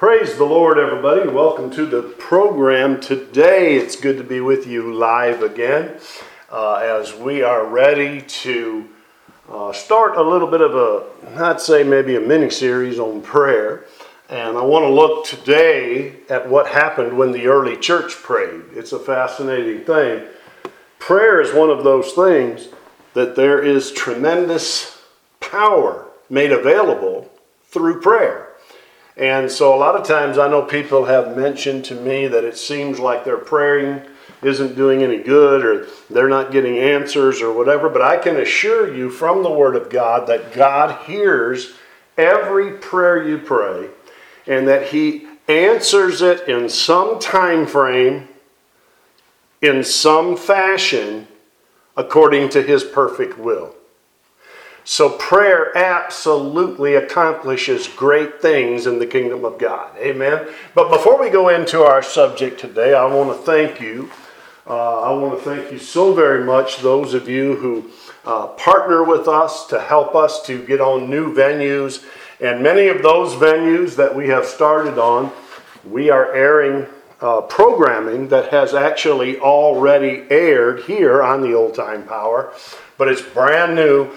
Praise the Lord, everybody. Welcome to the program today. It's good to be with you live again uh, as we are ready to uh, start a little bit of a, I'd say maybe a mini series on prayer. And I want to look today at what happened when the early church prayed. It's a fascinating thing. Prayer is one of those things that there is tremendous power made available through prayer. And so a lot of times I know people have mentioned to me that it seems like their praying isn't doing any good or they're not getting answers or whatever, but I can assure you from the Word of God that God hears every prayer you pray and that He answers it in some time frame, in some fashion, according to His perfect will. So prayer absolutely accomplishes great things in the kingdom of God. Amen. But before we go into our subject today, I want to thank you. Uh, I want to thank you so very much, those of you who uh, partner with us to help us to get on new venues. And many of those venues that we have started on, we are airing uh, programming that has actually already aired here on the Old Time Power, but it's brand new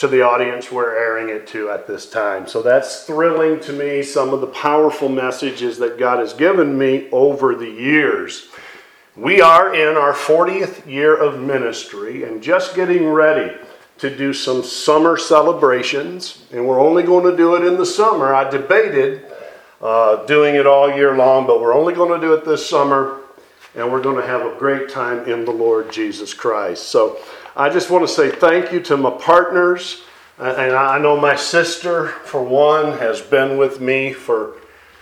to the audience we're airing it to at this time. So that's thrilling to me, some of the powerful messages that God has given me over the years. We are in our 40th year of ministry and just getting ready to do some summer celebrations, and we're only going to do it in the summer. I debated uh, doing it all year long, but we're only going to do it this summer, and we're going to have a great time in the Lord Jesus Christ. So, I just want to say thank you to my partners. And I know my sister, for one, has been with me for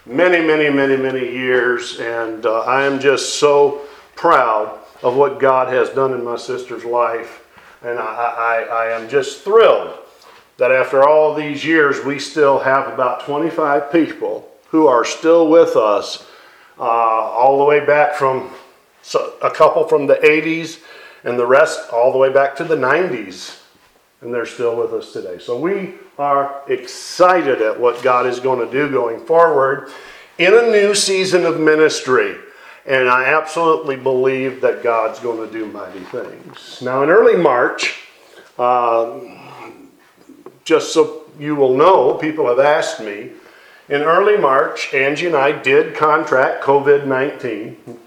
many, many, many, many years. And uh, I am just so proud of what God has done in my sister's life. And I, I, I am just thrilled that after all these years, we still have about 25 people who are still with us, uh, all the way back from a couple from the 80s and the rest all the way back to the 90s. And they're still with us today. So we are excited at what God is going to do going forward in a new season of ministry. And I absolutely believe that God's going to do mighty things. Now, in early March, uh, just so you will know, people have asked me, in early March, Angie and I did contract COVID 19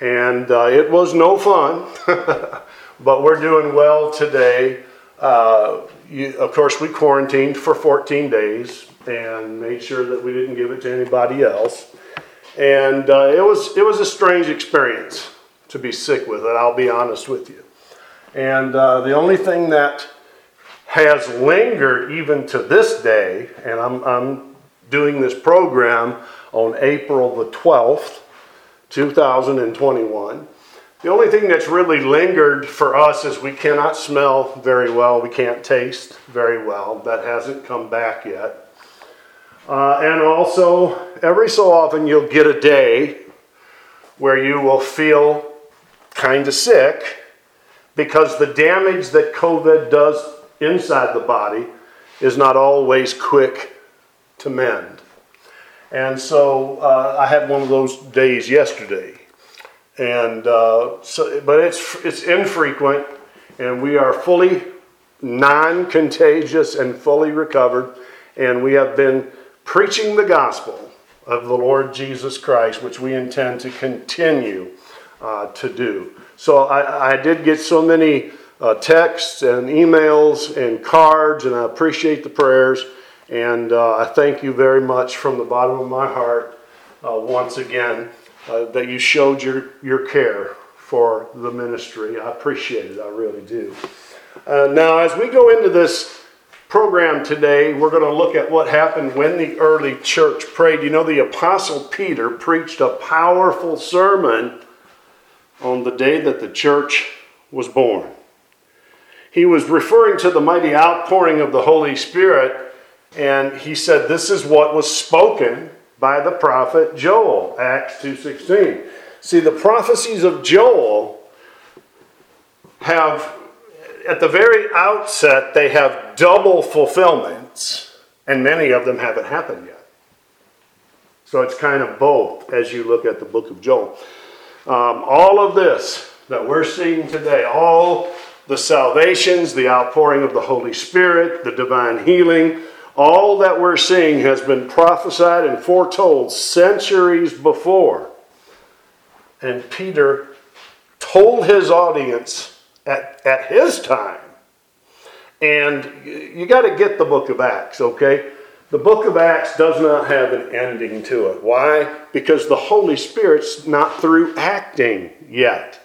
and uh, it was no fun, but we're doing well today. Uh, you, of course, we quarantined for 14 days and made sure that we didn't give it to anybody else. And uh, it was it was a strange experience to be sick with it. I'll be honest with you. And uh, the only thing that has lingered even to this day, and I'm, I'm doing this program on April the 12th 2021. The only thing that's really lingered for us is we cannot smell very well, we can't taste very well. That hasn't come back yet. Uh, and also, every so often, you'll get a day where you will feel kind of sick because the damage that COVID does inside the body is not always quick to mend. And so uh, I had one of those days yesterday. And uh, so, but it's, it's infrequent, and we are fully non contagious and fully recovered. And we have been preaching the gospel of the Lord Jesus Christ, which we intend to continue uh, to do. So I, I, did get so many uh, texts and emails and cards, and I appreciate the prayers. And uh, I thank you very much from the bottom of my heart uh, once again uh, that you showed your, your care for the ministry. I appreciate it, I really do. Uh, now, as we go into this program today, we're going to look at what happened when the early church prayed. You know, the Apostle Peter preached a powerful sermon on the day that the church was born. He was referring to the mighty outpouring of the Holy Spirit and he said this is what was spoken by the prophet Joel, Acts 2:16. See, the prophecies of Joel have at the very outset they have double fulfillments, and many of them haven't happened yet. So it's kind of both as you look at the book of Joel. Um, all of this that we're seeing today, all the salvations, the outpouring of the Holy Spirit, the divine healing, all that we're seeing has been prophesied and foretold centuries before. And Peter told his audience at, at his time. And you got to get the book of Acts, okay? The book of Acts does not have an ending to it. Why? Because the Holy Spirit's not through acting yet.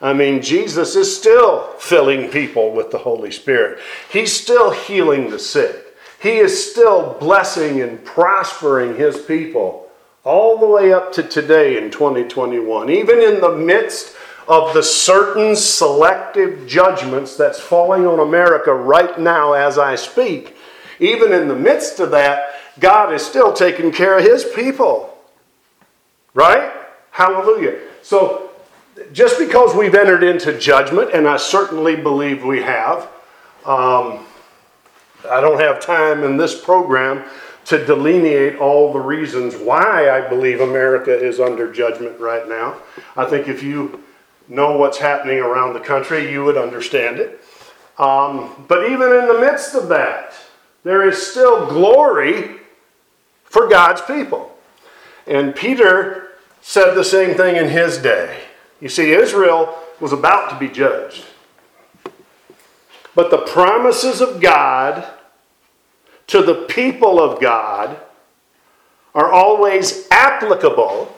I mean, Jesus is still filling people with the Holy Spirit. He's still healing the sick. He is still blessing and prospering his people all the way up to today in 2021. Even in the midst of the certain selective judgments that's falling on America right now as I speak, even in the midst of that, God is still taking care of his people. Right? Hallelujah. So, just because we've entered into judgment, and I certainly believe we have, um, I don't have time in this program to delineate all the reasons why I believe America is under judgment right now. I think if you know what's happening around the country, you would understand it. Um, but even in the midst of that, there is still glory for God's people. And Peter said the same thing in his day. You see, Israel was about to be judged. But the promises of God to the people of God are always applicable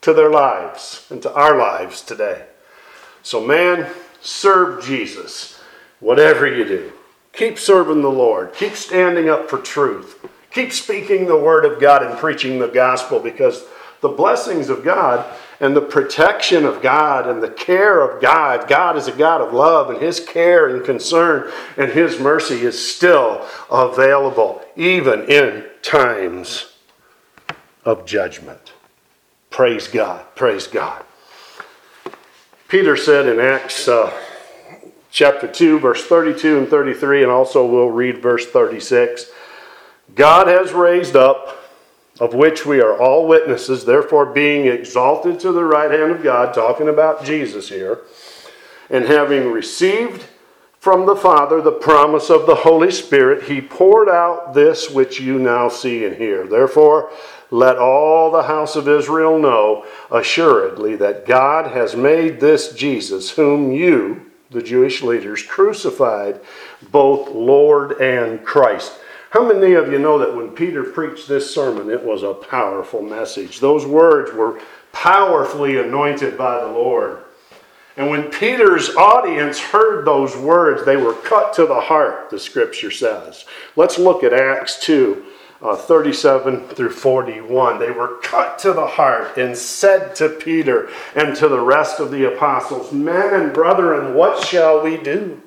to their lives and to our lives today. So, man, serve Jesus, whatever you do. Keep serving the Lord. Keep standing up for truth. Keep speaking the word of God and preaching the gospel because the blessings of God and the protection of God and the care of God. God is a God of love, and His care and concern and His mercy is still available, even in times of judgment. Praise God. Praise God. Peter said in Acts uh, chapter 2, verse 32 and 33, and also we'll read verse 36 God has raised up of which we are all witnesses, therefore being exalted to the right hand of God, talking about Jesus here, and having received from the Father the promise of the Holy Spirit, he poured out this which you now see and hear. Therefore, let all the house of Israel know assuredly that God has made this Jesus, whom you, the Jewish leaders, crucified, both Lord and Christ. How many of you know that when Peter preached this sermon, it was a powerful message? Those words were powerfully anointed by the Lord. And when Peter's audience heard those words, they were cut to the heart, the scripture says. Let's look at Acts 2 uh, 37 through 41. They were cut to the heart and said to Peter and to the rest of the apostles, Men and brethren, what shall we do?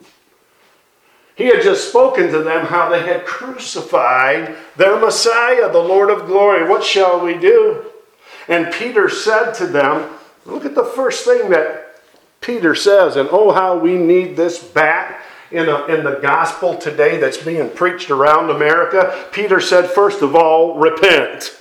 He had just spoken to them how they had crucified their Messiah, the Lord of glory. What shall we do? And Peter said to them, Look at the first thing that Peter says, and oh, how we need this back in, a, in the gospel today that's being preached around America. Peter said, First of all, repent.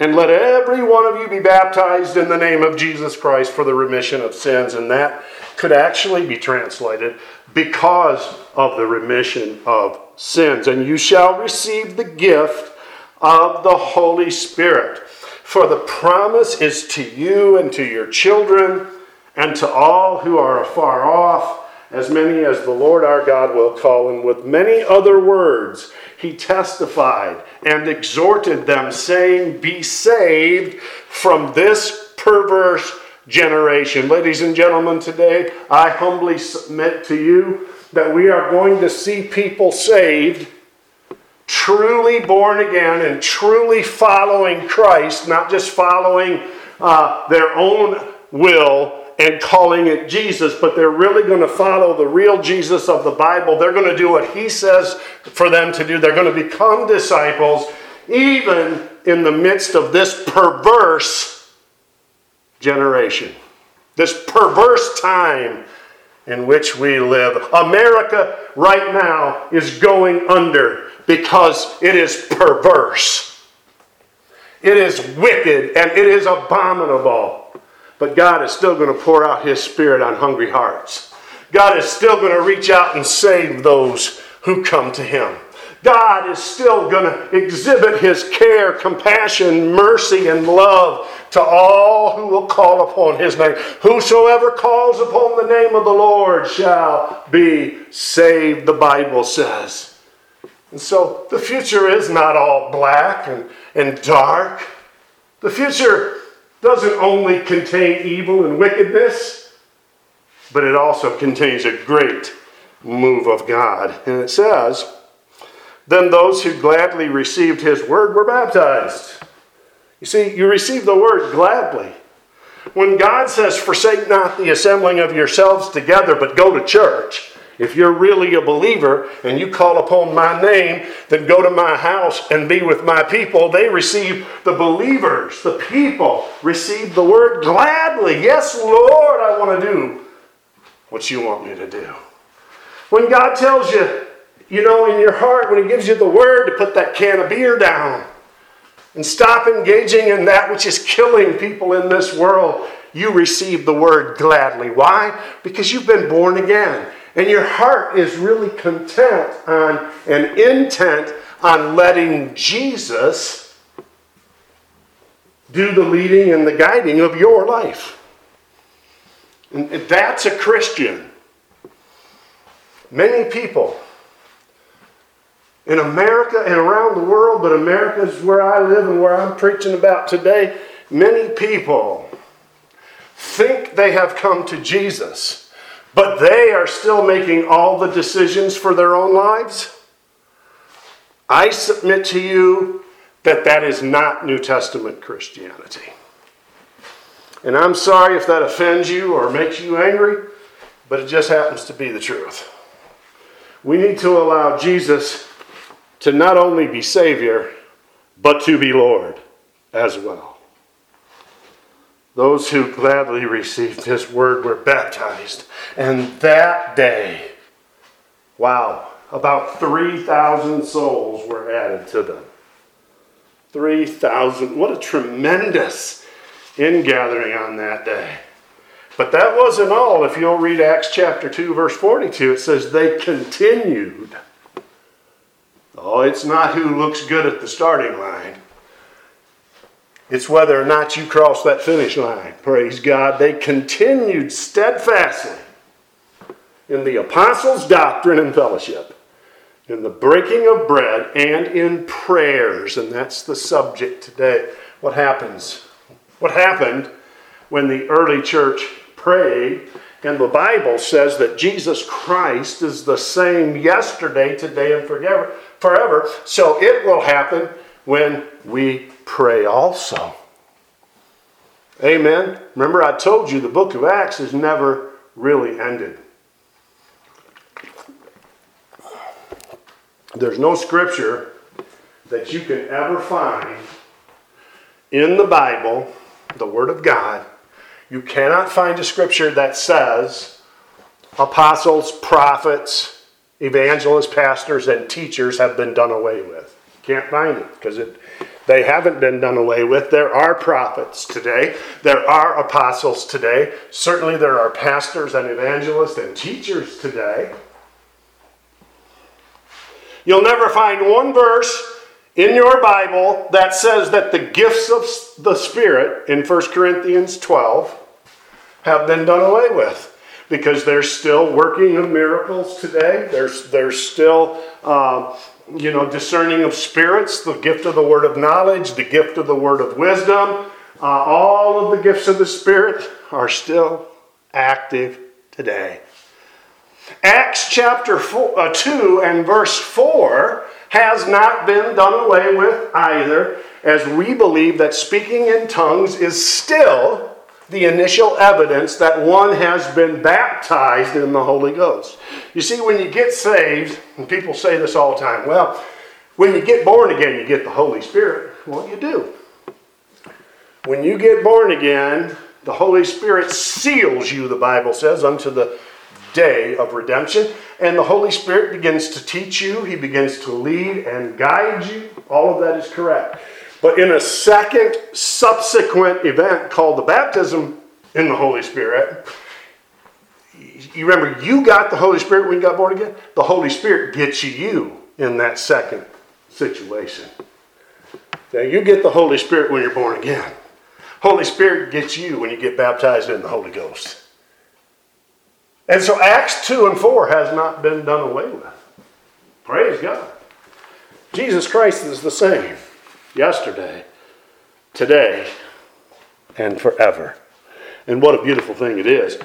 And let every one of you be baptized in the name of Jesus Christ for the remission of sins. And that could actually be translated because of the remission of sins. And you shall receive the gift of the Holy Spirit. For the promise is to you and to your children and to all who are afar off, as many as the Lord our God will call. And with many other words, he testified and exhorted them, saying, Be saved from this perverse generation. Ladies and gentlemen, today I humbly submit to you that we are going to see people saved, truly born again, and truly following Christ, not just following uh, their own will and calling it Jesus, but they're really going to follow the real Jesus of the Bible. They're going to do what He says for them to do. They're going to become disciples, even in the midst of this perverse generation, this perverse time in which we live. America right now is going under because it is perverse. It is wicked and it is abominable. But God is still going to pour out His Spirit on hungry hearts. God is still going to reach out and save those who come to Him. God is still going to exhibit His care, compassion, mercy, and love to all who will call upon His name. Whosoever calls upon the name of the Lord shall be saved, the Bible says. And so the future is not all black and, and dark. The future doesn't only contain evil and wickedness, but it also contains a great move of God. And it says, Then those who gladly received his word were baptized. You see, you receive the word gladly. When God says, Forsake not the assembling of yourselves together, but go to church, if you're really a believer and you call upon my name, then go to my house and be with my people. They receive the believers, the people receive the word gladly. Yes, Lord, I want to do what you want me to do. When God tells you, you know, in your heart, when He gives you the word to put that can of beer down and stop engaging in that which is killing people in this world, you receive the word gladly. Why? Because you've been born again and your heart is really content on and intent on letting Jesus do the leading and the guiding of your life. And that's a Christian. Many people in America and around the world, but America is where I live and where I'm preaching about today. Many people think they have come to Jesus but they are still making all the decisions for their own lives? I submit to you that that is not New Testament Christianity. And I'm sorry if that offends you or makes you angry, but it just happens to be the truth. We need to allow Jesus to not only be Savior, but to be Lord as well. Those who gladly received his word were baptized. And that day, wow, about 3,000 souls were added to them. 3,000. What a tremendous ingathering on that day. But that wasn't all. If you'll read Acts chapter 2, verse 42, it says they continued. Oh, it's not who looks good at the starting line. It's whether or not you cross that finish line. Praise God. They continued steadfastly in the apostles' doctrine and fellowship, in the breaking of bread, and in prayers. And that's the subject today. What happens? What happened when the early church prayed? And the Bible says that Jesus Christ is the same yesterday, today, and forever. Forever. So it will happen when we pray also. Amen. Remember, I told you the book of Acts has never really ended. There's no scripture that you can ever find in the Bible, the Word of God. You cannot find a scripture that says apostles, prophets, evangelists, pastors, and teachers have been done away with. You can't find it because it they haven't been done away with. There are prophets today. There are apostles today. Certainly, there are pastors and evangelists and teachers today. You'll never find one verse in your Bible that says that the gifts of the Spirit in 1 Corinthians 12 have been done away with because they're still working miracles today. There's, there's still uh, you know, discerning of spirits, the gift of the word of knowledge, the gift of the word of wisdom, uh, all of the gifts of the Spirit are still active today. Acts chapter four, uh, 2 and verse 4 has not been done away with either, as we believe that speaking in tongues is still the initial evidence that one has been baptized in the Holy Ghost. You see, when you get saved, and people say this all the time, well, when you get born again, you get the Holy Spirit. Well, you do. When you get born again, the Holy Spirit seals you, the Bible says, unto the day of redemption. And the Holy Spirit begins to teach you, He begins to lead and guide you. All of that is correct. But in a second subsequent event called the baptism in the Holy Spirit, you remember you got the Holy Spirit when you got born again? The Holy Spirit gets you in that second situation. Now you get the Holy Spirit when you're born again. Holy Spirit gets you when you get baptized in the Holy Ghost. And so Acts 2 and 4 has not been done away with. Praise God. Jesus Christ is the same yesterday, today, and forever. And what a beautiful thing it is.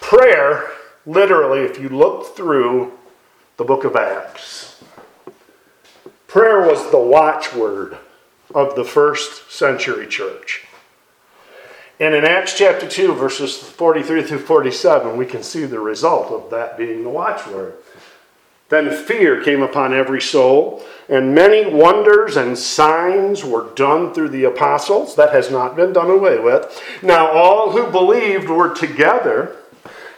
Prayer, literally, if you look through the book of Acts, prayer was the watchword of the first century church. And in Acts chapter 2, verses 43 through 47, we can see the result of that being the watchword. Then fear came upon every soul, and many wonders and signs were done through the apostles. That has not been done away with. Now, all who believed were together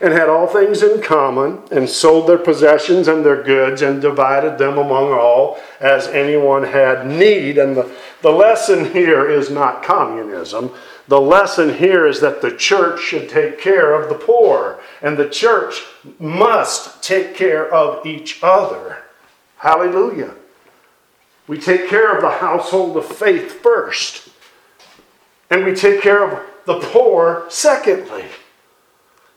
and had all things in common, and sold their possessions and their goods, and divided them among all as anyone had need. And the, the lesson here is not communism. The lesson here is that the church should take care of the poor, and the church must take care of each other. Hallelujah. We take care of the household of faith first, and we take care of the poor secondly.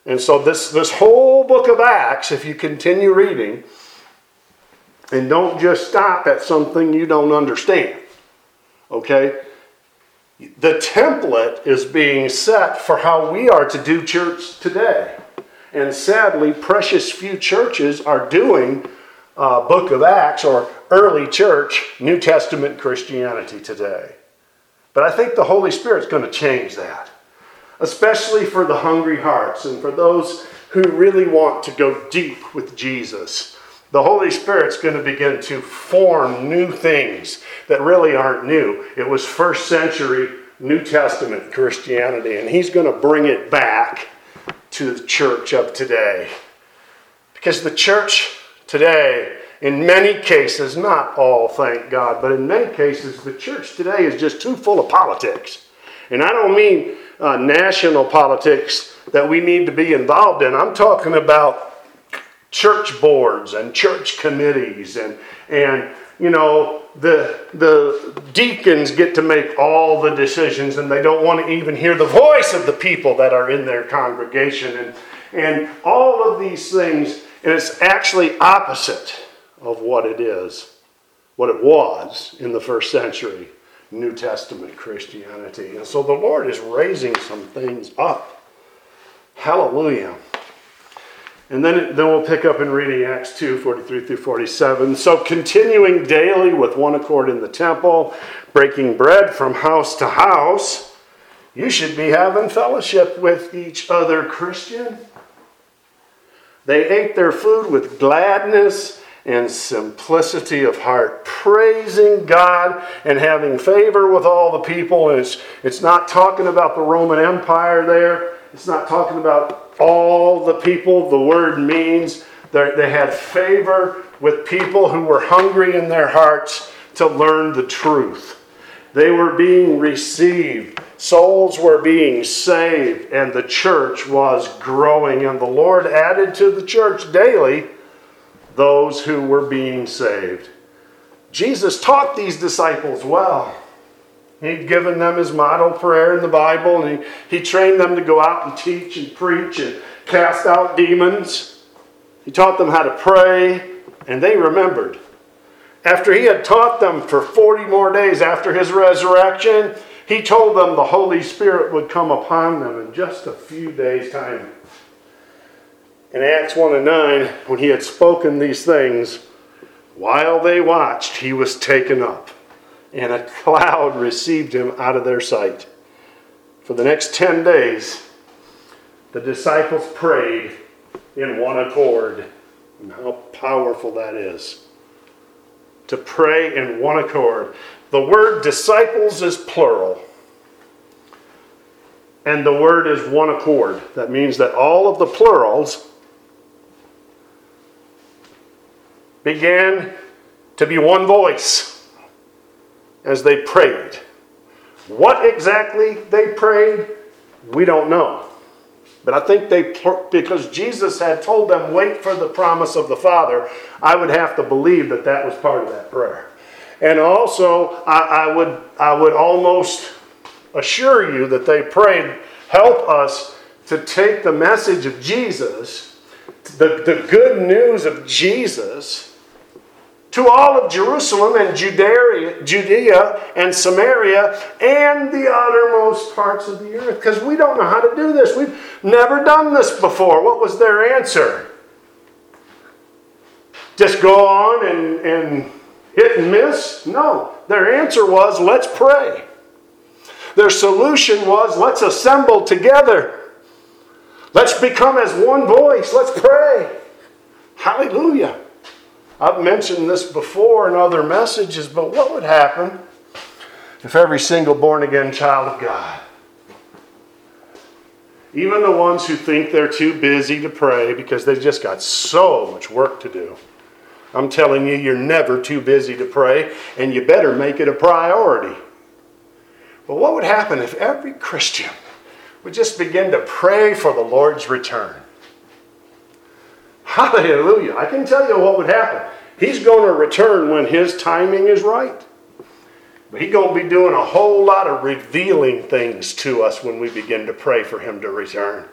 And so, this, this whole book of Acts, if you continue reading, and don't just stop at something you don't understand, okay? The template is being set for how we are to do church today. And sadly, precious few churches are doing uh, book of Acts or early church New Testament Christianity today. But I think the Holy Spirit's going to change that especially for the hungry hearts and for those who really want to go deep with Jesus. The Holy Spirit's going to begin to form new things that really aren't new. It was first century New Testament Christianity, and He's going to bring it back to the church of today. Because the church today, in many cases, not all, thank God, but in many cases, the church today is just too full of politics. And I don't mean uh, national politics that we need to be involved in. I'm talking about church boards and church committees and and you know the the deacons get to make all the decisions and they don't want to even hear the voice of the people that are in their congregation and and all of these things and it's actually opposite of what it is what it was in the first century New Testament Christianity. And so the Lord is raising some things up. Hallelujah. And then, then we'll pick up in reading Acts 2 43 through 47. So, continuing daily with one accord in the temple, breaking bread from house to house, you should be having fellowship with each other, Christian. They ate their food with gladness and simplicity of heart, praising God and having favor with all the people. And it's, it's not talking about the Roman Empire there, it's not talking about all the people the word means. They're, had favor with people who were hungry in their hearts to learn the truth. They were being received. Souls were being saved, and the church was growing. And the Lord added to the church daily those who were being saved. Jesus taught these disciples well. He'd given them his model prayer in the Bible, and he, he trained them to go out and teach and preach and cast out demons. He taught them how to pray, and they remembered. After he had taught them for 40 more days after his resurrection, he told them the Holy Spirit would come upon them in just a few days' time in Acts 1 and 9, when he had spoken these things, while they watched, he was taken up, and a cloud received him out of their sight. For the next 10 days, the disciples prayed in one accord. And how powerful that is. To pray in one accord. The word disciples is plural. And the word is one accord. That means that all of the plurals began to be one voice. As they prayed. What exactly they prayed, we don't know. But I think they, because Jesus had told them, wait for the promise of the Father, I would have to believe that that was part of that prayer. And also, I, I would, I would almost assure you that they prayed, help us to take the message of Jesus, the, the good news of Jesus, to all of Jerusalem and Judea, Judea and Samaria and the uttermost parts of the earth. Because we don't know how to do this. We've never done this before. What was their answer? Just go on and, and hit and miss? No. Their answer was let's pray. Their solution was let's assemble together. Let's become as one voice. Let's pray. Hallelujah. I've mentioned this before in other messages, but what would happen if every single born again child of God, even the ones who think they're too busy to pray because they've just got so much work to do, I'm telling you, you're never too busy to pray, and you better make it a priority. But what would happen if every Christian would just begin to pray for the Lord's return? Hallelujah. I can tell you what would happen. He's going to return when his timing is right. But he's going to be doing a whole lot of revealing things to us when we begin to pray for him to return.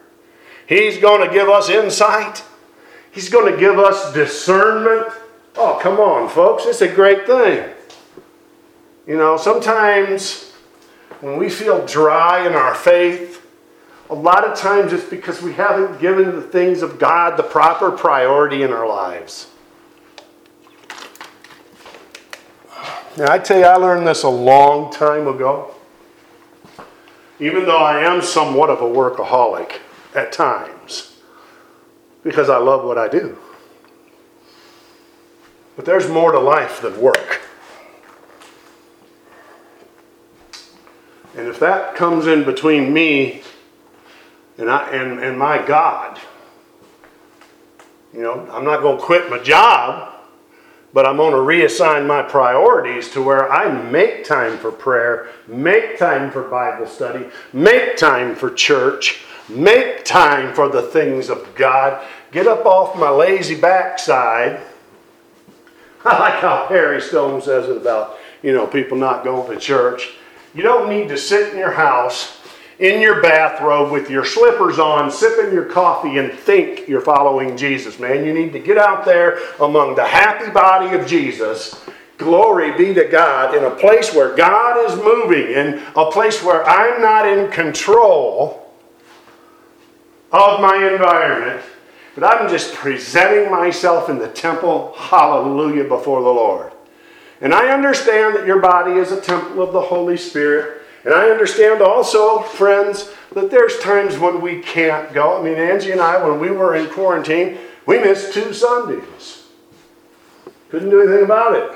He's going to give us insight. He's going to give us discernment. Oh, come on, folks. It's a great thing. You know, sometimes when we feel dry in our faith, a lot of times it's because we haven't given the things of God the proper priority in our lives. Now, I tell you, I learned this a long time ago. Even though I am somewhat of a workaholic at times, because I love what I do. But there's more to life than work. And if that comes in between me and, I, and, and my God. You know, I'm not going to quit my job, but I'm going to reassign my priorities to where I make time for prayer, make time for Bible study, make time for church, make time for the things of God. Get up off my lazy backside. I like how Perry Stone says it about, you know, people not going to church. You don't need to sit in your house in your bathrobe with your slippers on, sipping your coffee, and think you're following Jesus, man. You need to get out there among the happy body of Jesus. Glory be to God in a place where God is moving, in a place where I'm not in control of my environment, but I'm just presenting myself in the temple, hallelujah, before the Lord. And I understand that your body is a temple of the Holy Spirit. And I understand also, friends, that there's times when we can't go. I mean, Angie and I, when we were in quarantine, we missed two Sundays. Couldn't do anything about it.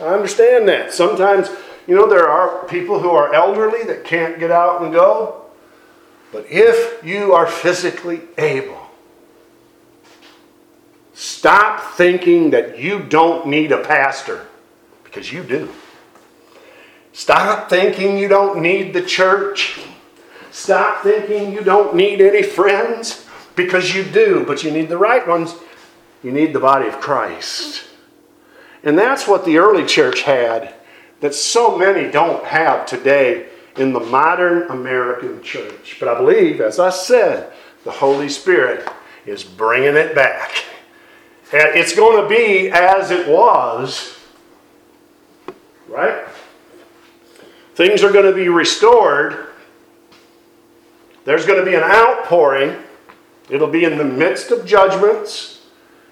I understand that. Sometimes, you know, there are people who are elderly that can't get out and go. But if you are physically able, stop thinking that you don't need a pastor because you do. Stop thinking you don't need the church. Stop thinking you don't need any friends because you do, but you need the right ones. You need the body of Christ. And that's what the early church had that so many don't have today in the modern American church. But I believe, as I said, the Holy Spirit is bringing it back. It's going to be as it was, right? Things are going to be restored. There's going to be an outpouring. It'll be in the midst of judgments,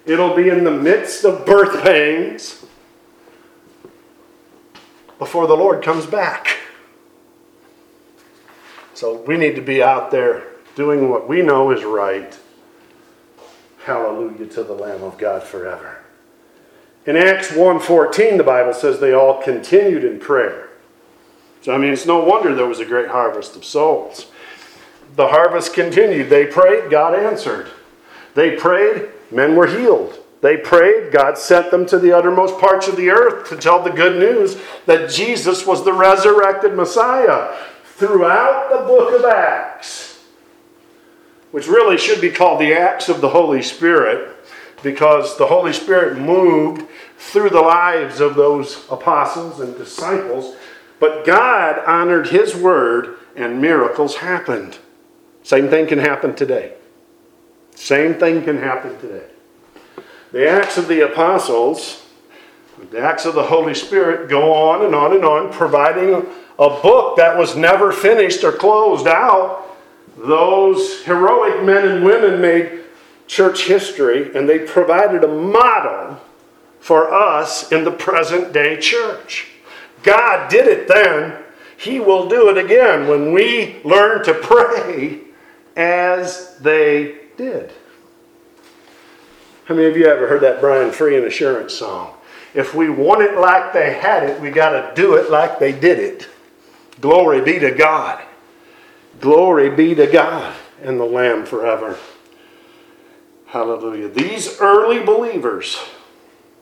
it'll be in the midst of birth pangs before the Lord comes back. So we need to be out there doing what we know is right. Hallelujah to the Lamb of God forever. In Acts 1:14 the Bible says they all continued in prayer so, I mean, it's no wonder there was a great harvest of souls. The harvest continued. They prayed, God answered. They prayed, men were healed. They prayed. God sent them to the uttermost parts of the earth to tell the good news that Jesus was the resurrected Messiah. Throughout the book of Acts, which really should be called the Acts of the Holy Spirit, because the Holy Spirit moved through the lives of those apostles and disciples, but God honored His word and miracles happened. Same thing can happen today. Same thing can happen today. The Acts of the Apostles, the Acts of the Holy Spirit go on and on and on, providing a book that was never finished or closed out. Those heroic men and women made church history and they provided a model for us in the present day church. God did it then. He will do it again when we learn to pray as they did. How many of you ever heard that Brian Free and Assurance song? If we want it like they had it, we got to do it like they did it. Glory be to God. Glory be to God and the Lamb forever. Hallelujah. These early believers,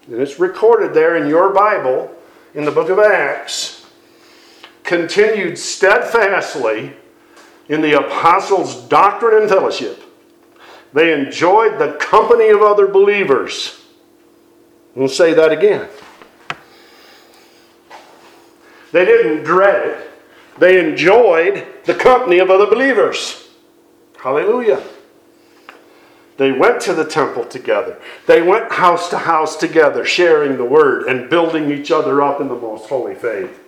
and it's recorded there in your Bible in the book of Acts, continued steadfastly in the apostles' doctrine and fellowship. They enjoyed the company of other believers. We'll say that again. They didn't dread it, they enjoyed the company of other believers. Hallelujah. They went to the temple together. They went house to house together, sharing the word and building each other up in the most holy faith.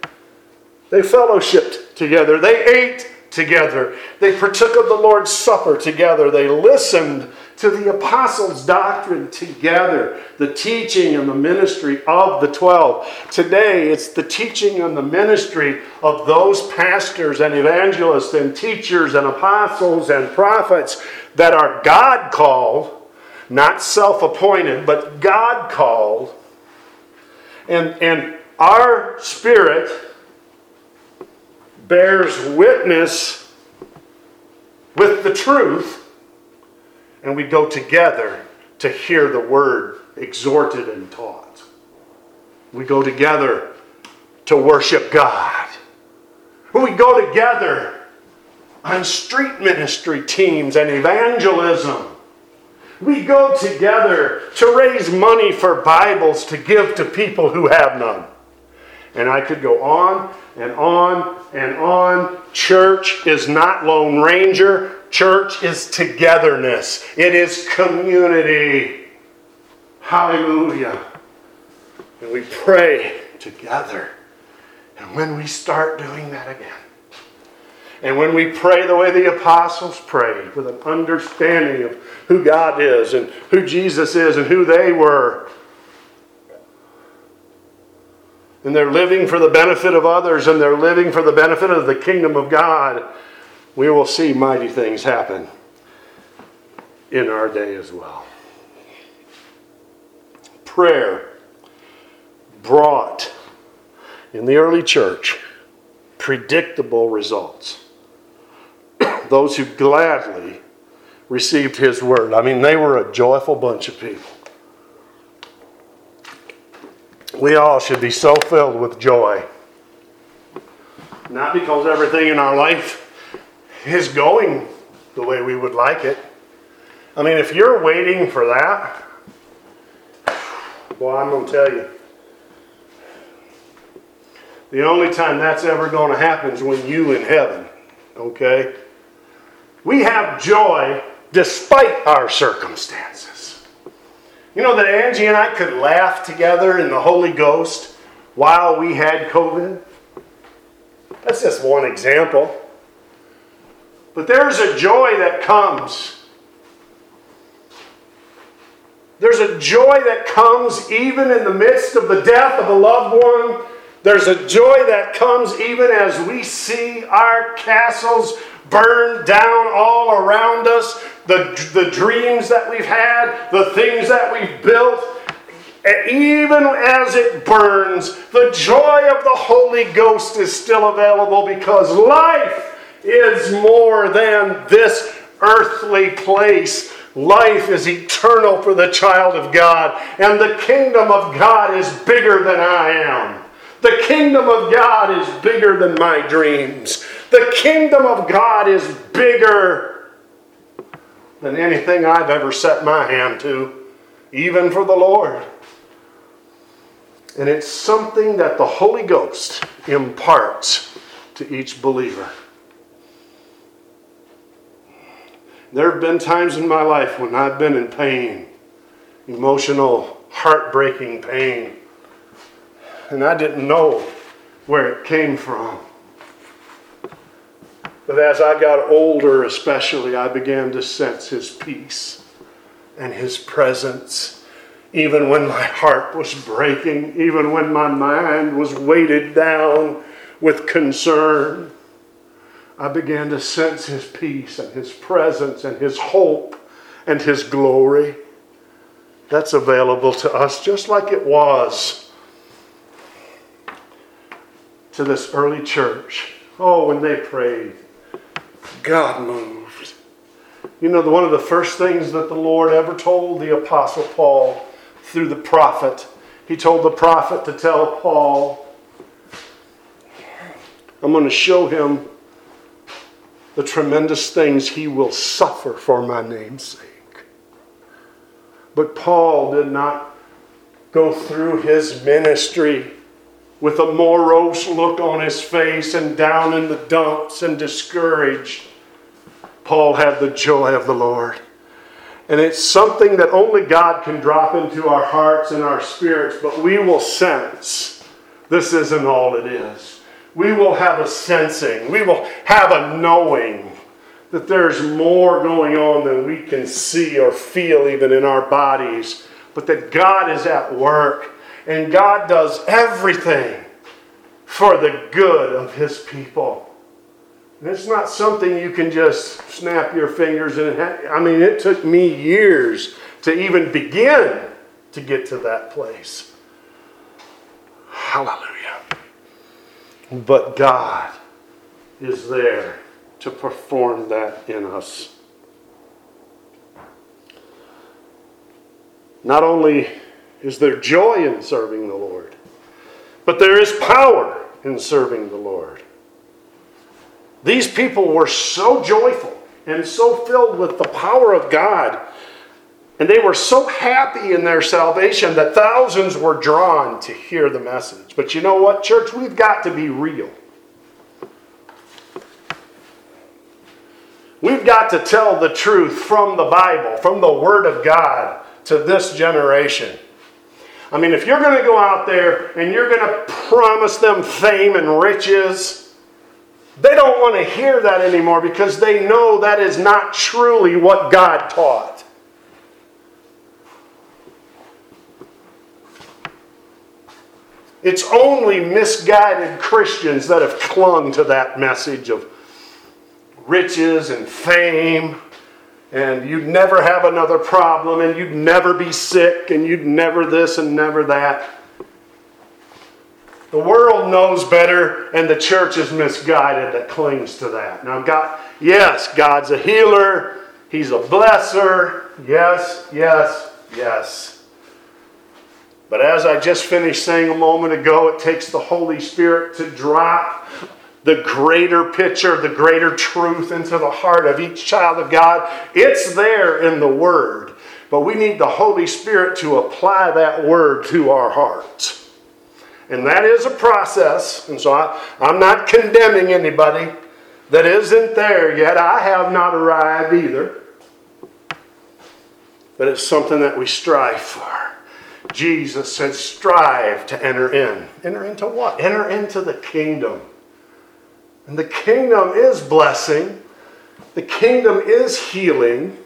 They fellowshipped together. They ate together. They partook of the Lord's Supper together. They listened to the apostles' doctrine together, the teaching and the ministry of the 12. Today, it's the teaching and the ministry of those pastors and evangelists and teachers and apostles and prophets that are God called, not self appointed, but God called. And, and our spirit bears witness with the truth, and we go together to hear the word exhorted and taught. We go together to worship God. We go together on street ministry teams and evangelism. We go together to raise money for Bibles to give to people who have none. And I could go on and on and on. Church is not Lone Ranger, church is togetherness, it is community. Hallelujah. And we pray together. And when we start doing that again, and when we pray the way the apostles prayed, with an understanding of who God is and who Jesus is and who they were, and they're living for the benefit of others and they're living for the benefit of the kingdom of God, we will see mighty things happen in our day as well. Prayer brought in the early church predictable results. Those who gladly received his word. I mean, they were a joyful bunch of people. We all should be so filled with joy. Not because everything in our life is going the way we would like it. I mean, if you're waiting for that, well, I'm going to tell you. The only time that's ever going to happen is when you in heaven, okay? We have joy despite our circumstances. You know that Angie and I could laugh together in the Holy Ghost while we had COVID? That's just one example. But there's a joy that comes. There's a joy that comes even in the midst of the death of a loved one. There's a joy that comes even as we see our castles burn down all around us the, the dreams that we've had, the things that we've built, even as it burns, the joy of the Holy Ghost is still available because life is more than this earthly place. Life is eternal for the child of God, and the kingdom of God is bigger than I am. The kingdom of God is bigger than my dreams. The kingdom of God is bigger than anything I've ever set my hand to, even for the Lord. And it's something that the Holy Ghost imparts to each believer. There have been times in my life when I've been in pain, emotional, heartbreaking pain, and I didn't know where it came from. But as I got older, especially, I began to sense His peace and His presence. Even when my heart was breaking, even when my mind was weighted down with concern, I began to sense His peace and His presence and His hope and His glory. That's available to us just like it was to this early church. Oh, when they prayed, God moved. You know, one of the first things that the Lord ever told the Apostle Paul through the prophet, he told the prophet to tell Paul, I'm going to show him the tremendous things he will suffer for my name's sake. But Paul did not go through his ministry with a morose look on his face and down in the dumps and discouraged. Paul had the joy of the Lord. And it's something that only God can drop into our hearts and our spirits, but we will sense this isn't all it is. We will have a sensing, we will have a knowing that there's more going on than we can see or feel even in our bodies, but that God is at work and God does everything for the good of His people. And it's not something you can just snap your fingers and I mean, it took me years to even begin to get to that place. Hallelujah. But God is there to perform that in us. Not only is there joy in serving the Lord, but there is power in serving the Lord. These people were so joyful and so filled with the power of God, and they were so happy in their salvation that thousands were drawn to hear the message. But you know what, church? We've got to be real. We've got to tell the truth from the Bible, from the Word of God to this generation. I mean, if you're going to go out there and you're going to promise them fame and riches, they don't want to hear that anymore because they know that is not truly what God taught. It's only misguided Christians that have clung to that message of riches and fame and you'd never have another problem, and you'd never be sick, and you'd never this and never that. The world knows better, and the church is misguided that clings to that. Now, God, yes, God's a healer, He's a blesser. Yes, yes, yes. But as I just finished saying a moment ago, it takes the Holy Spirit to drop the greater picture, the greater truth into the heart of each child of God. It's there in the Word, but we need the Holy Spirit to apply that Word to our hearts. And that is a process, and so I, I'm not condemning anybody that isn't there yet. I have not arrived either. But it's something that we strive for. Jesus said, strive to enter in. Enter into what? Enter into the kingdom. And the kingdom is blessing, the kingdom is healing,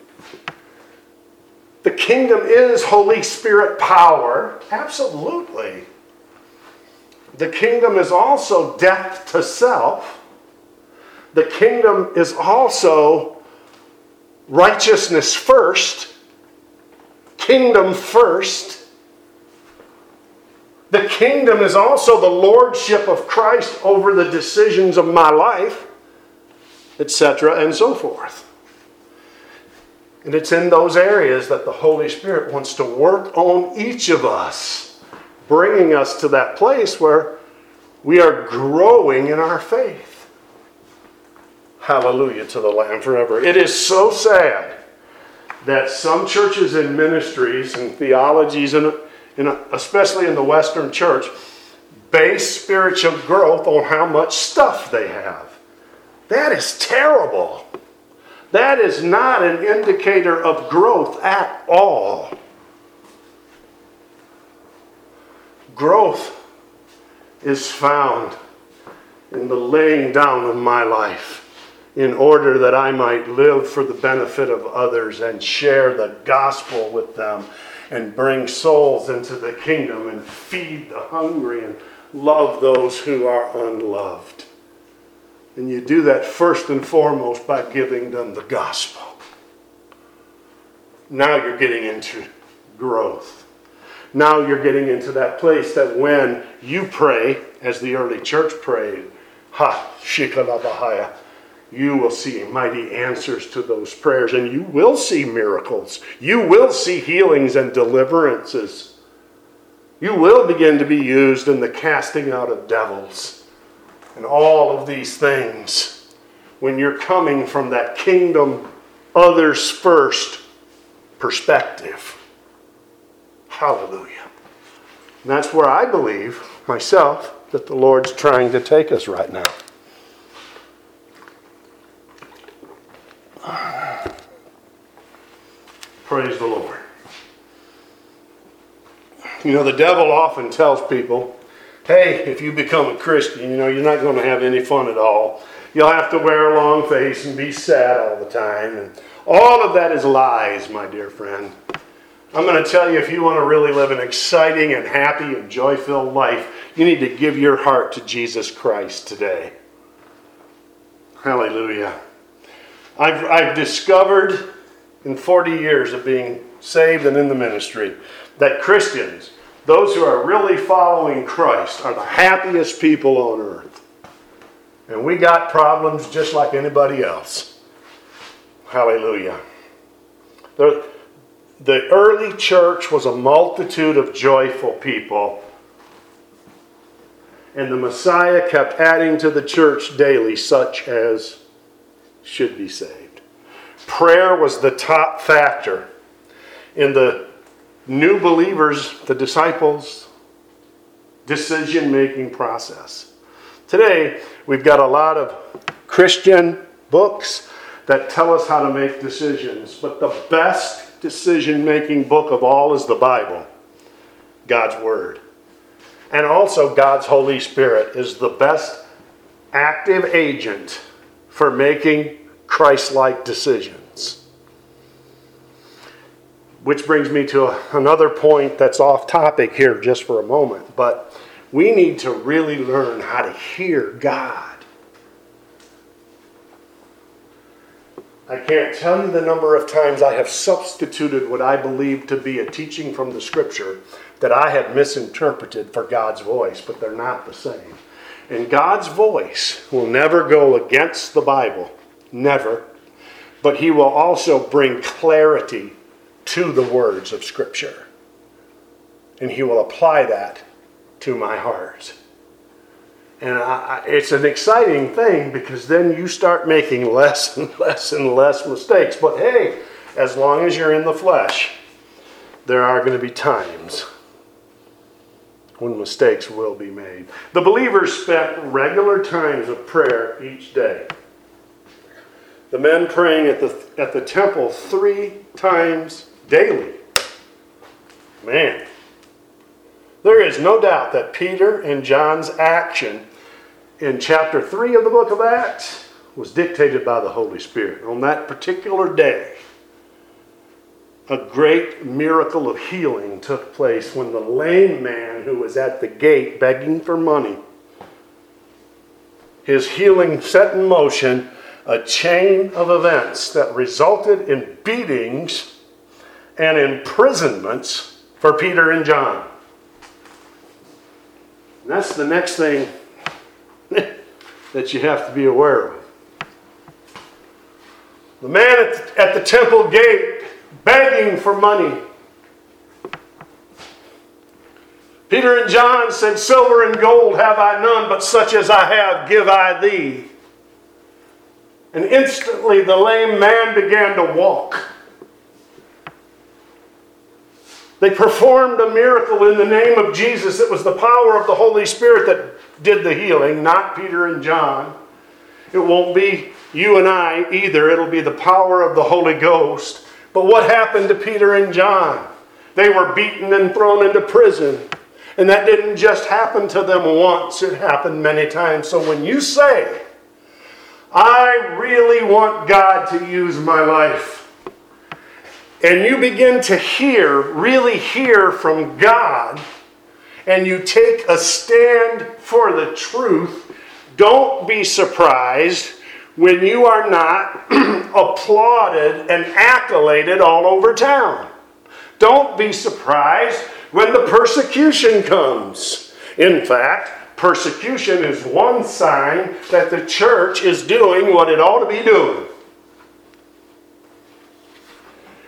the kingdom is Holy Spirit power. Absolutely. The kingdom is also death to self. The kingdom is also righteousness first, kingdom first. The kingdom is also the lordship of Christ over the decisions of my life, etc., and so forth. And it's in those areas that the Holy Spirit wants to work on each of us, bringing us to that place where we are growing in our faith. Hallelujah to the Lamb forever. It is so sad that some churches and ministries and theologies, and especially in the Western church, base spiritual growth on how much stuff they have. That is terrible. That is not an indicator of growth at all. Growth is found in the laying down of my life in order that I might live for the benefit of others and share the gospel with them and bring souls into the kingdom and feed the hungry and love those who are unloved. And you do that first and foremost by giving them the gospel. Now you're getting into growth. Now you're getting into that place that when you pray, as the early church prayed, ha, shikalabahaya, you will see mighty answers to those prayers and you will see miracles. You will see healings and deliverances. You will begin to be used in the casting out of devils and all of these things when you're coming from that kingdom, others first perspective. Hallelujah. And that's where I believe myself that the Lord's trying to take us right now. Praise the Lord. You know, the devil often tells people, hey, if you become a Christian, you know, you're not going to have any fun at all. You'll have to wear a long face and be sad all the time. And all of that is lies, my dear friend. I'm going to tell you if you want to really live an exciting and happy and joy filled life, you need to give your heart to Jesus Christ today. Hallelujah. I've, I've discovered in 40 years of being saved and in the ministry that Christians, those who are really following Christ, are the happiest people on earth. And we got problems just like anybody else. Hallelujah. The, the early church was a multitude of joyful people. And the Messiah kept adding to the church daily such as should be saved. Prayer was the top factor in the new believers, the disciples' decision making process. Today, we've got a lot of Christian books that tell us how to make decisions, but the best decision making book of all is the Bible, God's Word. And also, God's Holy Spirit is the best active agent for making Christ like decisions. Which brings me to a, another point that's off topic here just for a moment, but we need to really learn how to hear God. I can't tell you the number of times I have substituted what I believe to be a teaching from the scripture that I have misinterpreted for God's voice, but they're not the same. And God's voice will never go against the Bible, never. But He will also bring clarity to the words of Scripture. And He will apply that to my heart. And I, it's an exciting thing because then you start making less and less and less mistakes. But hey, as long as you're in the flesh, there are going to be times when mistakes will be made. The believers spent regular times of prayer each day. The men praying at the, at the temple three times daily. Man, there is no doubt that Peter and John's action in chapter 3 of the book of Acts was dictated by the Holy Spirit. On that particular day, a great miracle of healing took place when the lame man who was at the gate begging for money, his healing set in motion a chain of events that resulted in beatings and imprisonments for Peter and John. And that's the next thing that you have to be aware of. The man at the, at the temple gate begging for money. Peter and John said, Silver and gold have I none, but such as I have give I thee. And instantly the lame man began to walk. They performed a miracle in the name of Jesus. It was the power of the Holy Spirit that did the healing, not Peter and John. It won't be you and I either. It'll be the power of the Holy Ghost. But what happened to Peter and John? They were beaten and thrown into prison. And that didn't just happen to them once, it happened many times. So when you say, I really want God to use my life, and you begin to hear, really hear from God, and you take a stand for the truth, don't be surprised when you are not applauded and accoladed all over town. Don't be surprised when the persecution comes. In fact, persecution is one sign that the church is doing what it ought to be doing.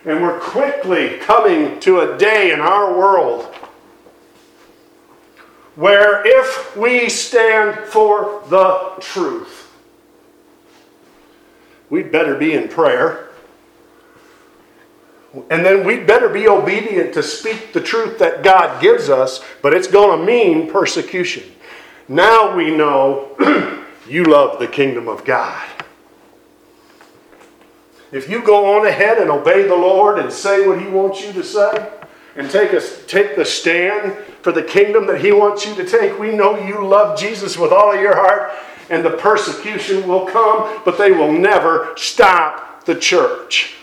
And we're quickly coming to a day in our world where if we stand for the truth, we'd better be in prayer. And then we'd better be obedient to speak the truth that God gives us, but it's going to mean persecution. Now we know you love the kingdom of God. If you go on ahead and obey the Lord and say what He wants you to say, and take, a, take the stand for the kingdom that He wants you to take, we know you love Jesus with all of your heart, and the persecution will come, but they will never stop the church.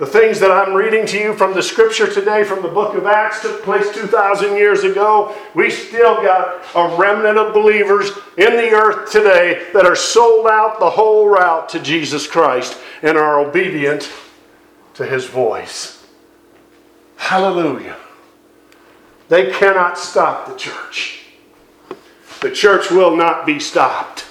The things that I'm reading to you from the scripture today from the book of Acts took place 2,000 years ago. We still got a remnant of believers in the earth today that are sold out the whole route to Jesus Christ and are obedient to his voice. Hallelujah. They cannot stop the church. The church will not be stopped.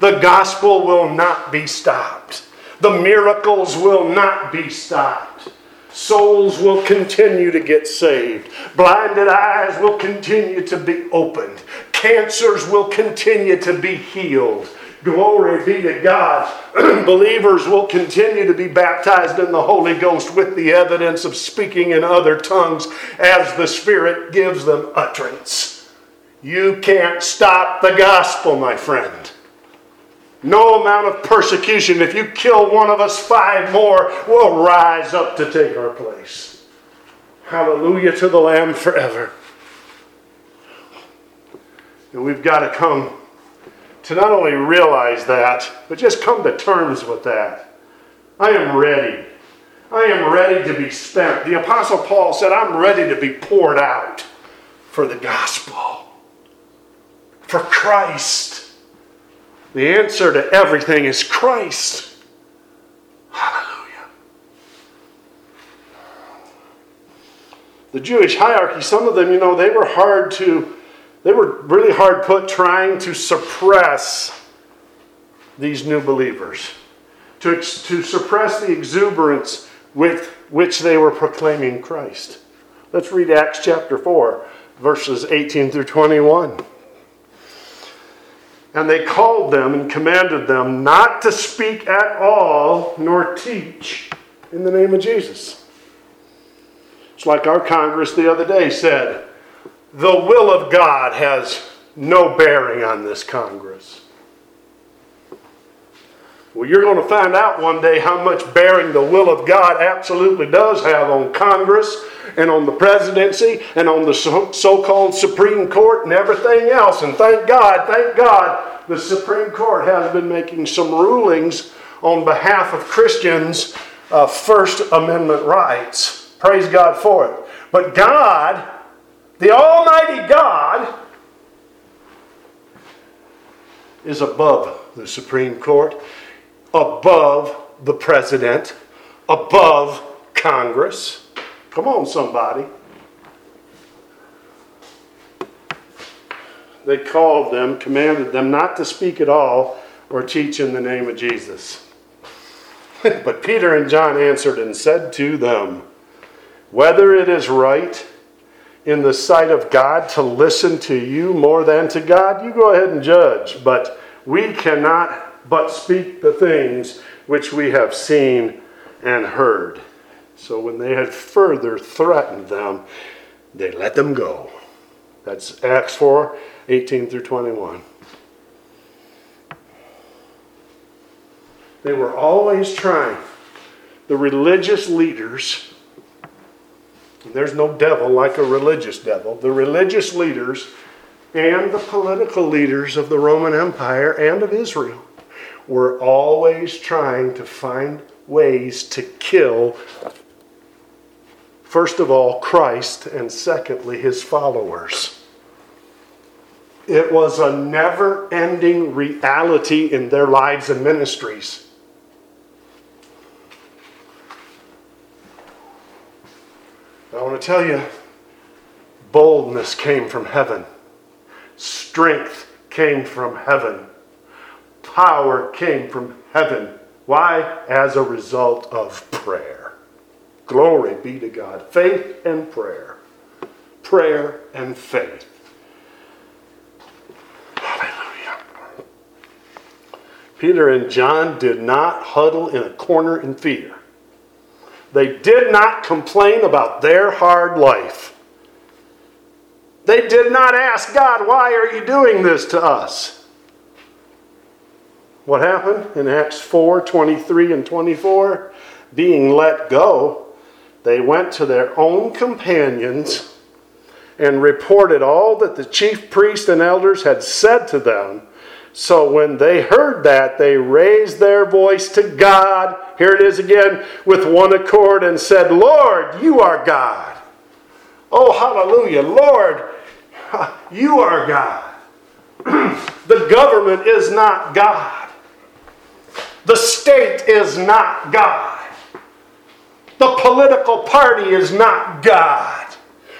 The gospel will not be stopped. The miracles will not be stopped. Souls will continue to get saved. Blinded eyes will continue to be opened. Cancers will continue to be healed. Glory be to God. Believers will continue to be baptized in the Holy Ghost with the evidence of speaking in other tongues as the Spirit gives them utterance. You can't stop the gospel, my friend. No amount of persecution, if you kill one of us, five more will rise up to take our place. Hallelujah to the Lamb forever. And we've got to come to not only realize that, but just come to terms with that. I am ready. I am ready to be spent. The Apostle Paul said, I'm ready to be poured out for the gospel, for Christ. The answer to everything is Christ. Hallelujah. The Jewish hierarchy, some of them, you know, they were hard to, they were really hard put trying to suppress these new believers, to, to suppress the exuberance with which they were proclaiming Christ. Let's read Acts chapter 4, verses 18 through 21. And they called them and commanded them not to speak at all nor teach in the name of Jesus. It's like our Congress the other day said the will of God has no bearing on this Congress. Well, you're going to find out one day how much bearing the will of God absolutely does have on Congress and on the presidency and on the so called Supreme Court and everything else. And thank God, thank God, the Supreme Court has been making some rulings on behalf of Christians' uh, First Amendment rights. Praise God for it. But God, the Almighty God, is above the Supreme Court, above the President, above Congress. Come on, somebody. They called them, commanded them not to speak at all or teach in the name of Jesus. but Peter and John answered and said to them, Whether it is right in the sight of God to listen to you more than to God, you go ahead and judge. But we cannot but speak the things which we have seen and heard. So when they had further threatened them, they let them go. That's Acts 4 18 through 21. They were always trying, the religious leaders, there's no devil like a religious devil, the religious leaders and the political leaders of the Roman Empire and of Israel were always trying to find ways to kill, first of all, Christ, and secondly, his followers. It was a never ending reality in their lives and ministries. I want to tell you, boldness came from heaven, strength came from heaven, power came from heaven. Why? As a result of prayer. Glory be to God. Faith and prayer. Prayer and faith. Hallelujah. Peter and John did not huddle in a corner in fear. They did not complain about their hard life. They did not ask God, Why are you doing this to us? What happened in Acts 4 23 and 24? Being let go, they went to their own companions and reported all that the chief priests and elders had said to them. So when they heard that, they raised their voice to God. Here it is again, with one accord, and said, Lord, you are God. Oh, hallelujah. Lord, you are God. the government is not God. The state is not God. The political party is not God.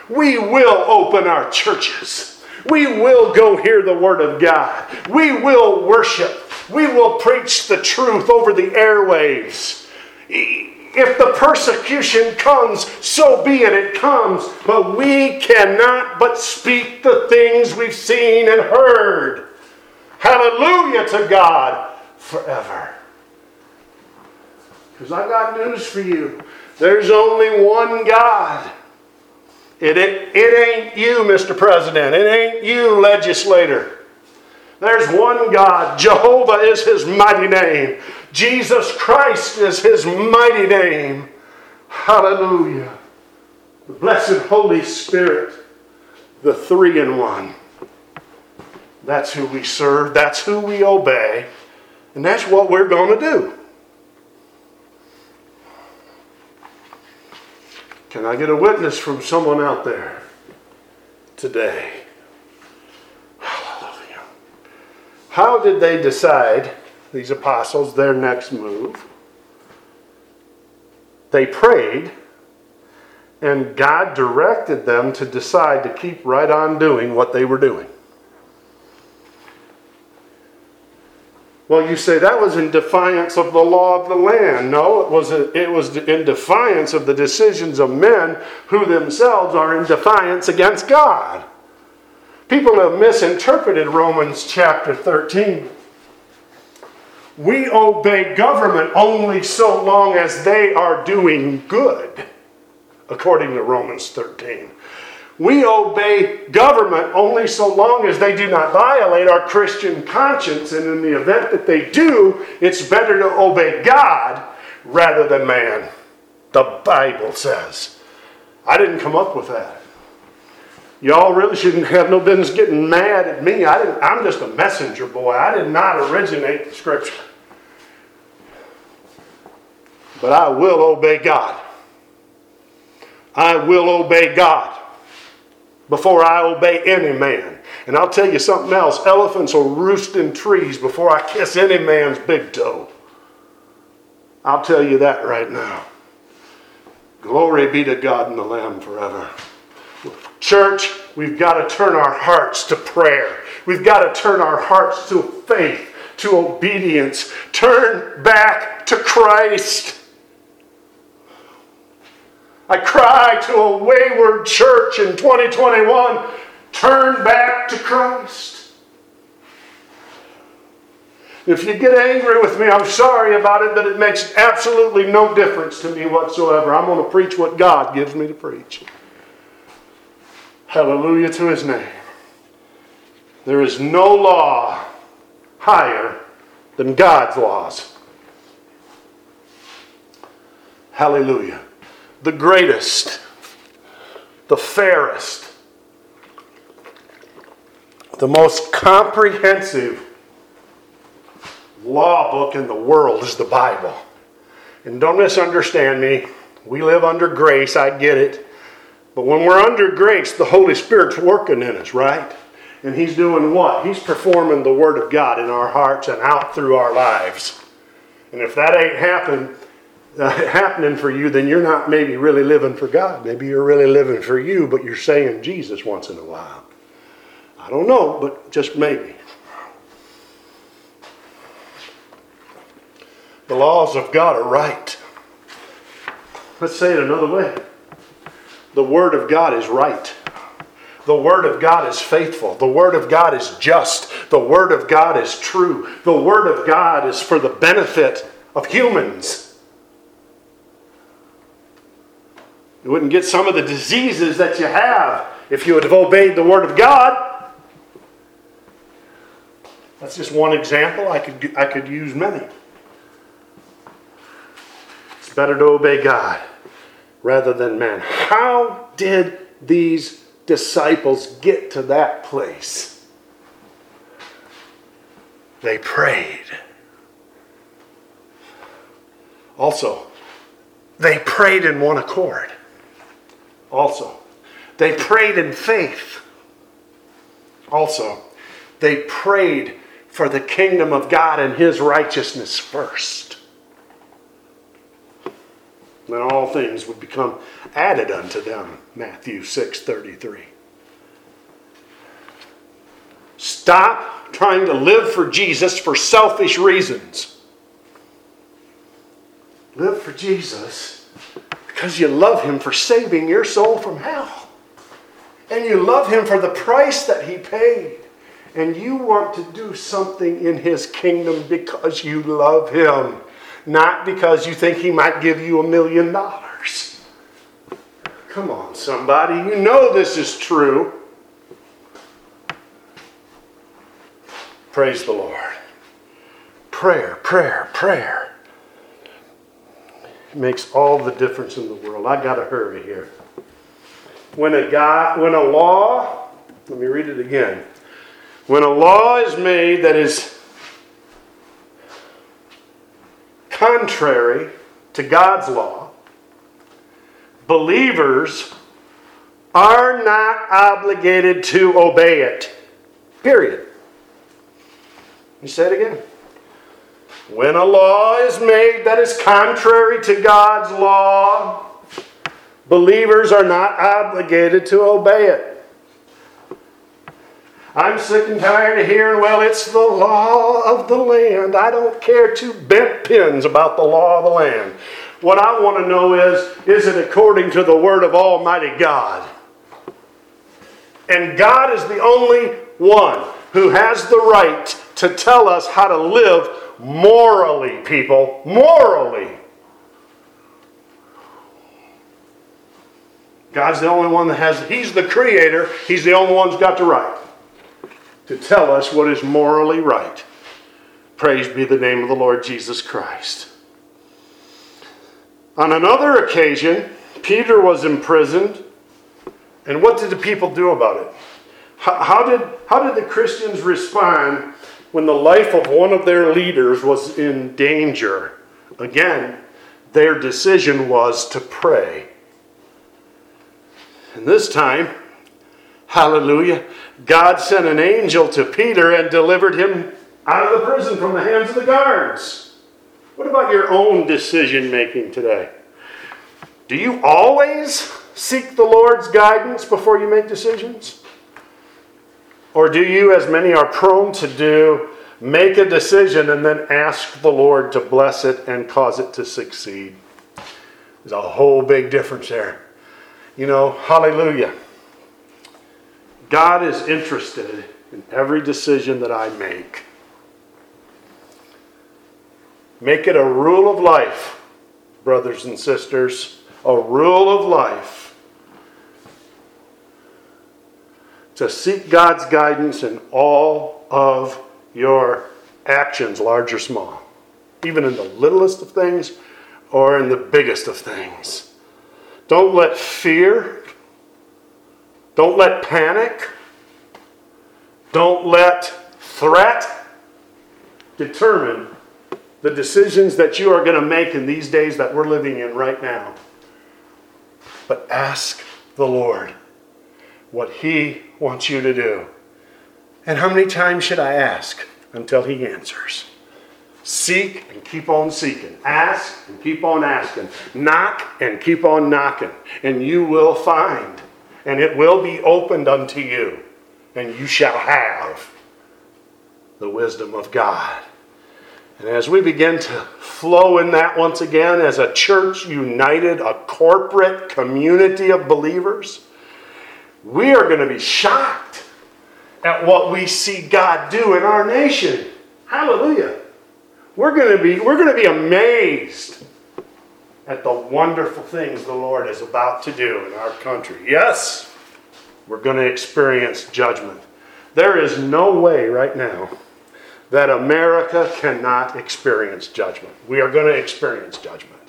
We will open our churches. We will go hear the Word of God. We will worship. We will preach the truth over the airwaves. If the persecution comes, so be it, it comes. But we cannot but speak the things we've seen and heard. Hallelujah to God forever. Because I've got news for you. There's only one God. It, it, it ain't you, Mr. President. It ain't you, legislator. There's one God. Jehovah is his mighty name. Jesus Christ is his mighty name. Hallelujah. The blessed Holy Spirit, the three in one. That's who we serve, that's who we obey, and that's what we're going to do. Can I get a witness from someone out there today? Hallelujah. How did they decide, these apostles, their next move? They prayed, and God directed them to decide to keep right on doing what they were doing. Well, you say that was in defiance of the law of the land. No, it was, a, it was in defiance of the decisions of men who themselves are in defiance against God. People have misinterpreted Romans chapter 13. We obey government only so long as they are doing good, according to Romans 13. We obey government only so long as they do not violate our Christian conscience, and in the event that they do, it's better to obey God rather than man. The Bible says. I didn't come up with that. Y'all really shouldn't have no business getting mad at me. I didn't, I'm just a messenger boy. I did not originate the scripture. But I will obey God. I will obey God before I obey any man. And I'll tell you something else elephants will roost in trees before I kiss any man's big toe. I'll tell you that right now. Glory be to God and the Lamb forever. Church, we've got to turn our hearts to prayer. We've got to turn our hearts to faith. to obedience. Turn back to Christ. I cry to a wayward church in 2021 turn back to Christ. If you get angry with me, I'm sorry about it, but it makes absolutely no difference to me whatsoever. I'm going to preach what God gives me to preach. Hallelujah to his name. There is no law higher than God's laws. Hallelujah. The greatest, the fairest, the most comprehensive law book in the world is the Bible. And don't misunderstand me. We live under grace, I get it. But when we're under grace, the Holy Spirit's working in us, right? And He's doing what? He's performing the Word of God in our hearts and out through our lives. And if that ain't happen, uh, happening for you, then you're not maybe really living for God. Maybe you're really living for you, but you're saying Jesus once in a while. I don't know, but just maybe. The laws of God are right. Let's say it another way. The Word of God is right. The Word of God is faithful. The Word of God is just. The Word of God is true. The Word of God is for the benefit of humans. You wouldn't get some of the diseases that you have if you would have obeyed the Word of God. That's just one example. I could, I could use many. It's better to obey God rather than man. How did these disciples get to that place? They prayed. Also, they prayed in one accord. Also, they prayed in faith. Also, they prayed for the kingdom of God and his righteousness first then all things would become added unto them. Matthew 6:33. Stop trying to live for Jesus for selfish reasons. Live for Jesus because you love him for saving your soul from hell. And you love him for the price that he paid. And you want to do something in his kingdom because you love him not because you think he might give you a million dollars. Come on, somebody. You know this is true. Praise the Lord. Prayer, prayer, prayer. Makes all the difference in the world. I got to hurry here. When a guy, when a law, let me read it again. When a law is made that is contrary to God's law, believers are not obligated to obey it. Period. You say it again. When a law is made that is contrary to God's law, believers are not obligated to obey it. I'm sick and tired of hearing, well, it's the law of the land. I don't care two bent pins about the law of the land. What I want to know is, is it according to the word of Almighty God? And God is the only one who has the right to tell us how to live morally, people. Morally. God's the only one that has, He's the creator, He's the only one who's got the right to tell us what is morally right. Praise be the name of the Lord Jesus Christ. On another occasion, Peter was imprisoned, and what did the people do about it? How, did, how did the Christians respond when the life of one of their leaders was in danger? Again, their decision was to pray. And this time, hallelujah, God sent an angel to Peter and delivered him out of the prison from the hands of the guards. What about your own decision making today? Do you always seek the Lord's guidance before you make decisions? Or do you, as many are prone to do, Make a decision and then ask the Lord to bless it and cause it to succeed. There's a whole big difference there. You know, hallelujah. God is interested in every decision that I make. Make it a rule of life, brothers and sisters, a rule of life to seek God's guidance in all of your actions, large or small, even in the littlest of things or in the biggest of things. Don't let fear, don't let panic, don't let threat determine the decisions that you are going to make in these days that we're living in right now. But ask the Lord what He wants you to do. And how many times should I ask until He answers? Seek and keep on seeking. Ask and keep on asking. Knock and keep on knocking. And you will find. And it will be opened unto you. And you shall have the wisdom of God. And as we begin to flow in that once again as a church united, a corporate community of believers, we are going to be shocked at what we see God do in our nation. Hallelujah. We're going to be, we're going to be amazed at the wonderful things the Lord is about to do in our country. Yes, we're going to experience judgment. There is no way right now that America cannot experience judgment. We are going to experience judgment.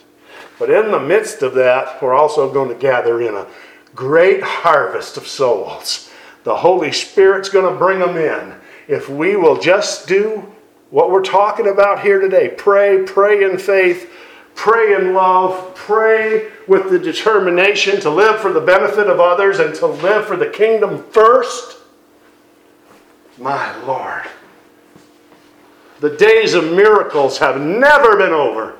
But in the midst of that, we're also going to gather in a great harvest of souls. The Holy Spirit's going to bring them in. If we will just do what we're talking about here today pray, pray in faith, pray in love, pray with the determination to live for the benefit of others and to live for the kingdom first. My Lord. The days of miracles have never been over.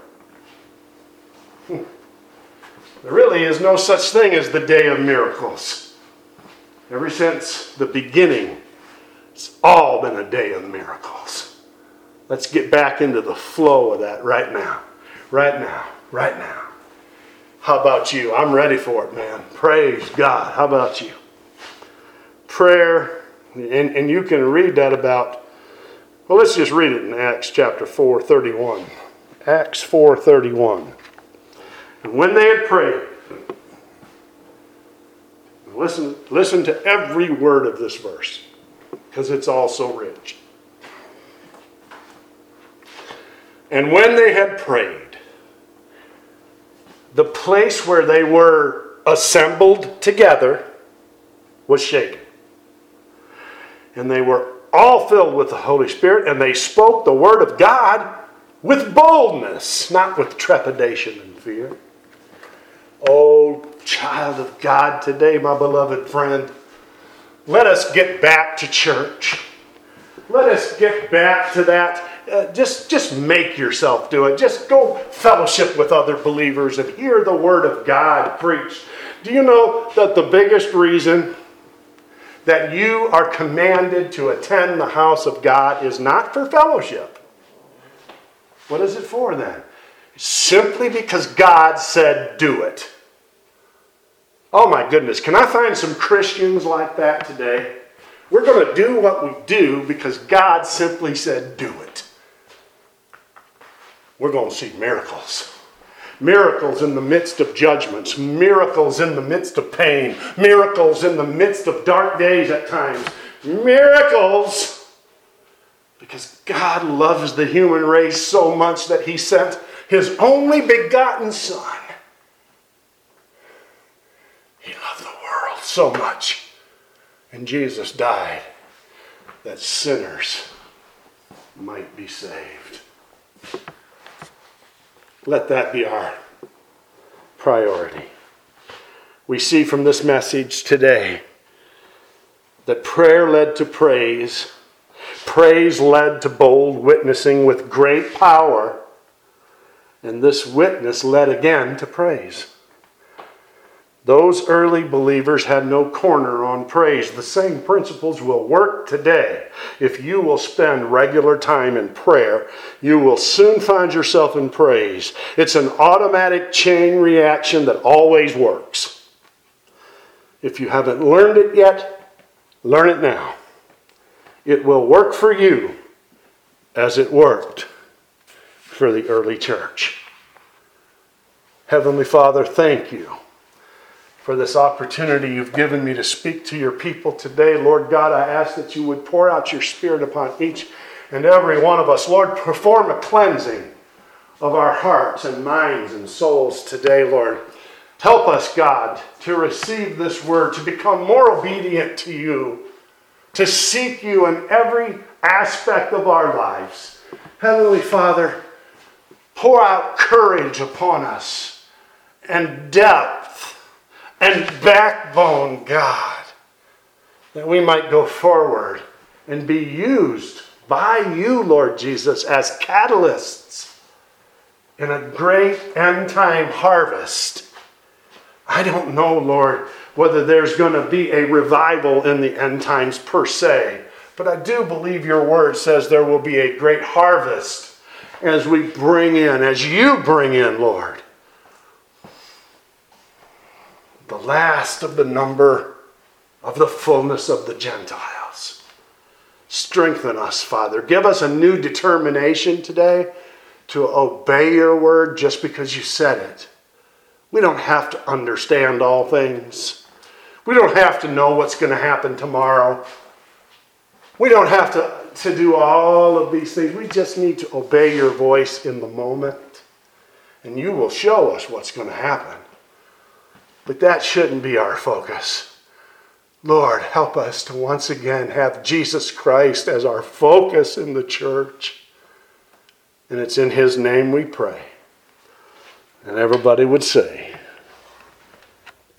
There really is no such thing as the day of miracles. Ever since the beginning, it's all been a day of miracles. Let's get back into the flow of that right now. Right now. Right now. How about you? I'm ready for it, man. Praise God. How about you? Prayer, and, and you can read that about, well, let's just read it in Acts chapter 4, 31. Acts 4, 31. And when they had prayed, listen, listen to every word of this verse, because it's all so rich. And when they had prayed, the place where they were assembled together was shaken. And they were all filled with the Holy Spirit, and they spoke the word of God with boldness, not with trepidation and fear. Oh, child of God, today, my beloved friend, let us get back to church. Let us get back to that. Uh, just, just make yourself do it. Just go fellowship with other believers and hear the word of God preached. Do you know that the biggest reason that you are commanded to attend the house of God is not for fellowship? What is it for then? Simply because God said do it. Oh my goodness, can I find some Christians like that today? We're going to do what we do because God simply said, do it. We're going to see miracles. Miracles in the midst of judgments, miracles in the midst of pain, miracles in the midst of dark days at times, miracles because God loves the human race so much that He sent His only begotten Son he loved the world so much. And Jesus died that sinners might be saved. Let that be our priority. We see from this message today that prayer led to praise, praise led to bold witnessing with great power, and this witness led again to praise. Those early believers had no corner on praise. The same principles will work today. If you will spend regular time in prayer, you will soon find yourself in praise. It's an automatic chain reaction that always works. If you haven't learned it yet, learn it now. It will work for you as it worked for the early church. Heavenly Father, thank you for this opportunity you've given me to speak to your people today. Lord God, I ask that you would pour out your Spirit upon each and every one of us. Lord, perform a cleansing of our hearts and minds and souls today, Lord. Help us, God, to receive this word, to become more obedient to you, to seek you in every aspect of our lives. Heavenly Father, pour out courage upon us and depth and backbone, God, that we might go forward and be used by you, Lord Jesus, as catalysts in a great end time harvest. I don't know, Lord, whether there's going to be a revival in the end times per se, but I do believe your word says there will be a great harvest as we bring in, as you bring in, Lord, the last of the number of the fullness of the Gentiles. Strengthen us, Father. Give us a new determination today to obey your word just because you said it. We don't have to understand all things. We don't have to know what's going to happen tomorrow. We don't have to, to do all of these things. We just need to obey your voice in the moment, and you will show us what's going to happen. But that shouldn't be our focus. Lord, help us to once again have Jesus Christ as our focus in the church. And it's in His name we pray. And everybody would say,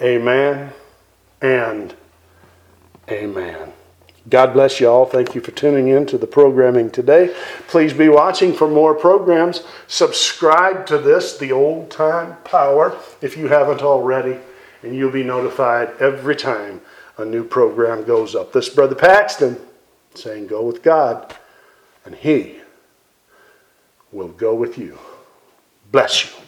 Amen and Amen. God bless you all. Thank you for tuning in to the programming today. Please be watching for more programs. Subscribe to this, The Old Time Power, if you haven't already and you'll be notified every time a new program goes up. This Brother Paxton saying, Go with God, and He will go with you. Bless you.